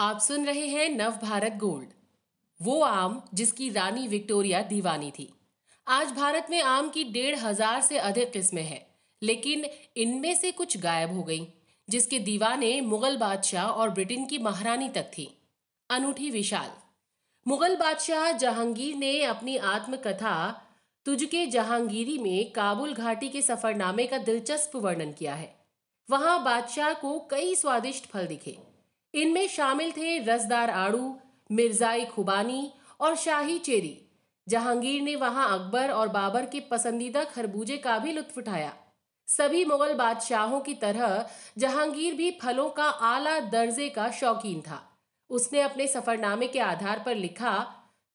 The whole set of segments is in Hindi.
आप सुन रहे हैं नव भारत गोल्ड। वो आम जिसकी रानी विक्टोरिया दीवानी थी। आज भारत में आम की डेढ़ हज़ार से अधिक किस्में हैं, लेकिन इनमें से कुछ गायब हो गई, जिसके दीवाने मुगल बादशाह और ब्रिटेन की महारानी तक थी। अनूठी विशाल। मुगल बादशाह जहांगीर ने अपनी आत्मकथा तुझके जहांगीरी में काबुल घाटी के सफरनामे का दिलचस्प वर्णन किया है। वहाँ बादशाह को कई स्वादिष्ट फल दिखे। इनमें शामिल थे रसदार आड़ू, मिर्जाई खुबानी और शाही चेरी। जहांगीर ने वहाँ अकबर और बाबर के पसंदीदा खरबूजे का भी लुत्फ उठाया। सभी मुगल बादशाहों की तरह जहांगीर भी फलों का आला दर्जे का शौकीन था। उसने अपने सफरनामे के आधार पर लिखा,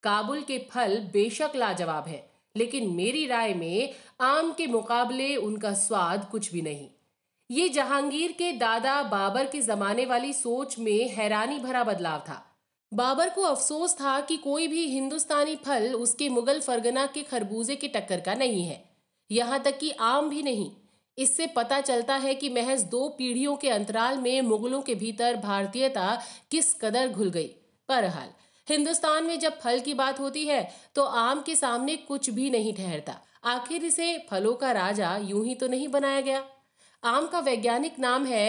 काबुल के फल बेशक लाजवाब है, लेकिन मेरी राय में आम के मुकाबले उनका स्वाद कुछ भी नहीं। ये जहांगीर के दादा बाबर के जमाने वाली सोच में हैरानी भरा बदलाव था। बाबर को अफसोस था कि कोई भी हिंदुस्तानी फल उसके मुगल फरगना के खरबूजे के टक्कर का नहीं है। यहाँ तक कि आम भी नहीं। इससे पता चलता है कि महज दो पीढ़ियों के अंतराल में मुगलों के भीतर भारतीयता किस कदर घुल गई। बहरहाल, हिंदुस्तान में जब फल की बात होती है तो आम के सामने कुछ भी नहीं ठहरता। आखिर इसे फलों का राजा यूँ ही तो नहीं बनाया गया। आम का वैज्ञानिक नाम है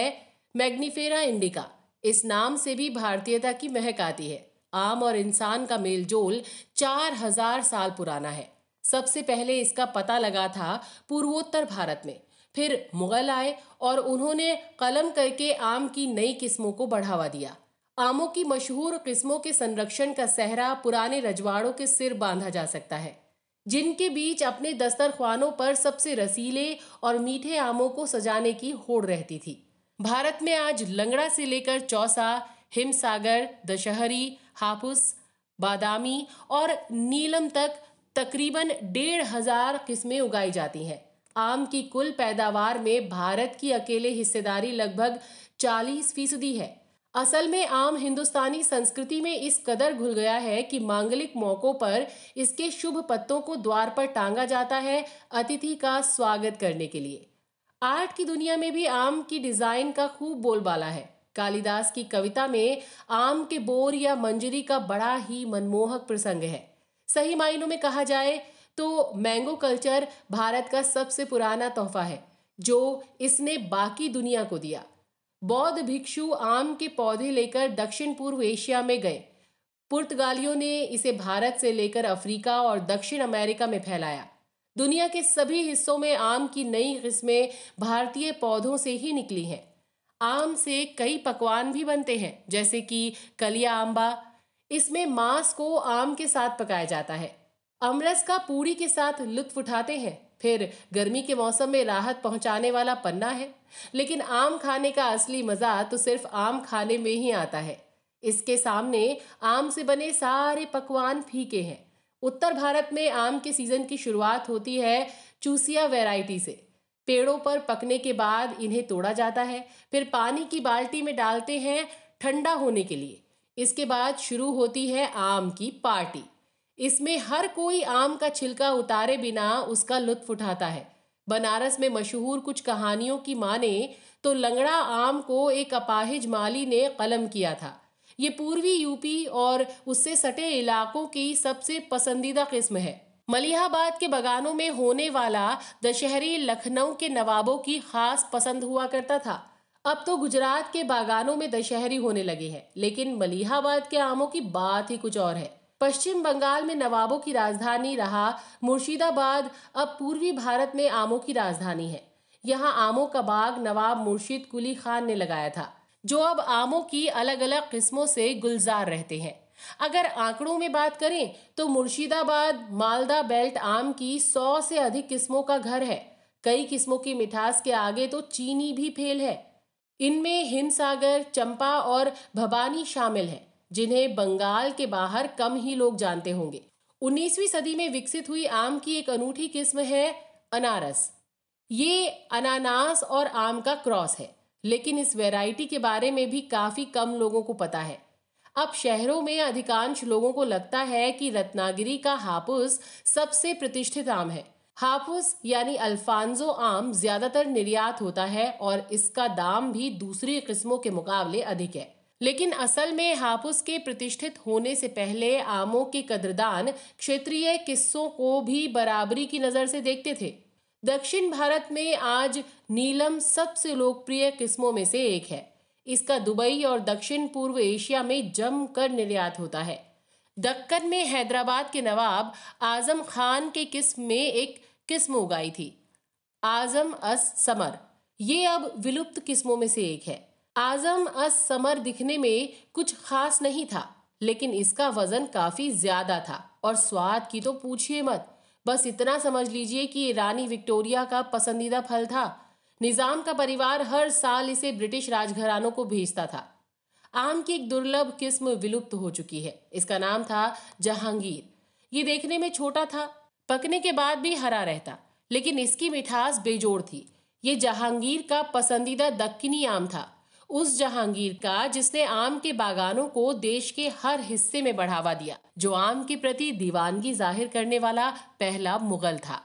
मैग्निफेरा इंडिका। इस नाम से भी भारतीयता की महक आती है। आम और इंसान का मेलजोल चार हज़ार साल पुराना है। सबसे पहले इसका पता लगा था पूर्वोत्तर भारत में। फिर मुगल आए और उन्होंने कलम करके आम की नई किस्मों को बढ़ावा दिया। आमों की मशहूर किस्मों के संरक्षण का सहरा पुराने रजवाड़ों के सिर बांधा जा सकता है। जिनके बीच अपने दस्तरख्वानों पर सबसे रसीले और मीठे आमों को सजाने की होड़ रहती थी। भारत में आज लंगड़ा से लेकर चौसा, हिमसागर, दशहरी, हापुस, बादामी और नीलम तक तकरीबन डेढ़ हज़ार किस्में उगाई जाती हैं। आम की कुल पैदावार में भारत की अकेले हिस्सेदारी लगभग 40 फ़ीसदी है। असल में आम हिंदुस्तानी संस्कृति में इस कदर घुल गया है कि मांगलिक मौकों पर इसके शुभ पत्तों को द्वार पर टांगा जाता है अतिथि का स्वागत करने के लिए। आर्ट की दुनिया में भी आम की डिज़ाइन का खूब बोलबाला है। कालिदास की कविता में आम के बोर या मंजरी का बड़ा ही मनमोहक प्रसंग है। सही मायनों में कहा जाए तो मैंगो कल्चर भारत का सबसे पुराना तोहफा है, जो इसने बाकी दुनिया को दिया। बौद्ध भिक्षु आम के पौधे लेकर दक्षिण पूर्व एशिया में गए। पुर्तगालियों ने इसे भारत से लेकर अफ्रीका और दक्षिण अमेरिका में फैलाया। दुनिया के सभी हिस्सों में आम की नई किस्में भारतीय पौधों से ही निकली हैं। आम से कई पकवान भी बनते हैं, जैसे कि कलिया आंबा। इसमें मांस को आम के साथ पकाया जाता है। अमरस का पूड़ी के साथ लुत्फ उठाते हैं। फिर गर्मी के मौसम में राहत पहुँचाने वाला पन्ना है। लेकिन आम खाने का असली मज़ा तो सिर्फ़ आम खाने में ही आता है। इसके सामने आम से बने सारे पकवान फीके हैं। उत्तर भारत में आम के सीज़न की शुरुआत होती है चूसिया वैरायटी से। पेड़ों पर पकने के बाद इन्हें तोड़ा जाता है। फिर पानी की बाल्टी में डालते हैं ठंडा होने के लिए। इसके बाद शुरू होती है आम की पार्टी। इसमें हर कोई आम का छिलका उतारे बिना उसका लुत्फ उठाता है। बनारस में मशहूर कुछ कहानियों की माने तो लंगड़ा आम को एक अपाहिज माली ने कलम किया था। ये पूर्वी यूपी और उससे सटे इलाकों की सबसे पसंदीदा किस्म है। मलिहाबाद के बगानों में होने वाला दशहरी लखनऊ के नवाबों की खास पसंद हुआ करता था। अब तो गुजरात के बागानों में दशहरी होने लगे हैं, लेकिन मलिहाबाद के आमों की बात ही कुछ और है। पश्चिम बंगाल में नवाबों की राजधानी रहा, मुर्शिदाबाद अब पूर्वी भारत में आमों की राजधानी है। यहाँ आमों का बाग नवाब मुर्शिद कुली खान ने लगाया था, जो अब आमों की अलग अलग किस्मों से गुलजार रहते हैं। अगर आंकड़ों में बात करें तो मुर्शिदाबाद मालदा बेल्ट आम की सौ से अधिक किस्मों का घर है। कई किस्मों की मिठास के आगे तो चीनी भी फेल है। इनमें हिमसागर, चंपा और भबानी शामिल हैं। जिन्हें बंगाल के बाहर कम ही लोग जानते होंगे। 19वीं सदी में विकसित हुई आम की एक अनूठी किस्म है अनारस। ये अनानास और आम का क्रॉस है, लेकिन इस वैरायटी के बारे में भी काफ़ी कम लोगों को पता है। अब शहरों में अधिकांश लोगों को लगता है कि रत्नागिरी का हापुस सबसे प्रतिष्ठित आम है। हापुस यानी अल्फांजो आम ज़्यादातर निर्यात होता है और इसका दाम भी दूसरी किस्मों के मुकाबले अधिक है। लेकिन असल में हापुस के प्रतिष्ठित होने से पहले आमों के कद्रदान क्षेत्रीय किस्सों को भी बराबरी की नज़र से देखते थे। दक्षिण भारत में आज नीलम सबसे लोकप्रिय किस्मों में से एक है। इसका दुबई और दक्षिण पूर्व एशिया में जमकर निर्यात होता है। दक्कन में हैदराबाद के नवाब आज़म खान के किस्म में एक किस्म उगाई थी। आज़म अस समर, ये अब विलुप्त किस्मों में से एक है। आज़म अस समर दिखने में कुछ खास नहीं था, लेकिन इसका वज़न काफ़ी ज़्यादा था। और स्वाद की तो पूछिए मत। बस इतना समझ लीजिए कि ये रानी विक्टोरिया का पसंदीदा फल था। निज़ाम का परिवार हर साल इसे ब्रिटिश राजघरानों को भेजता था। आम की एक दुर्लभ किस्म विलुप्त हो चुकी है। इसका नाम था जहांगीर। ये देखने में छोटा था, पकने के बाद भी हरा रहता, लेकिन इसकी मिठास बेजोड़ थी। ये जहांगीर का पसंदीदा दक्कनी आम था। उस जहांगीर का जिसने आम के बागानों को देश के हर हिस्से में बढ़ावा दिया, जो आम के प्रति दीवानगी ज़ाहिर करने वाला पहला मुगल था।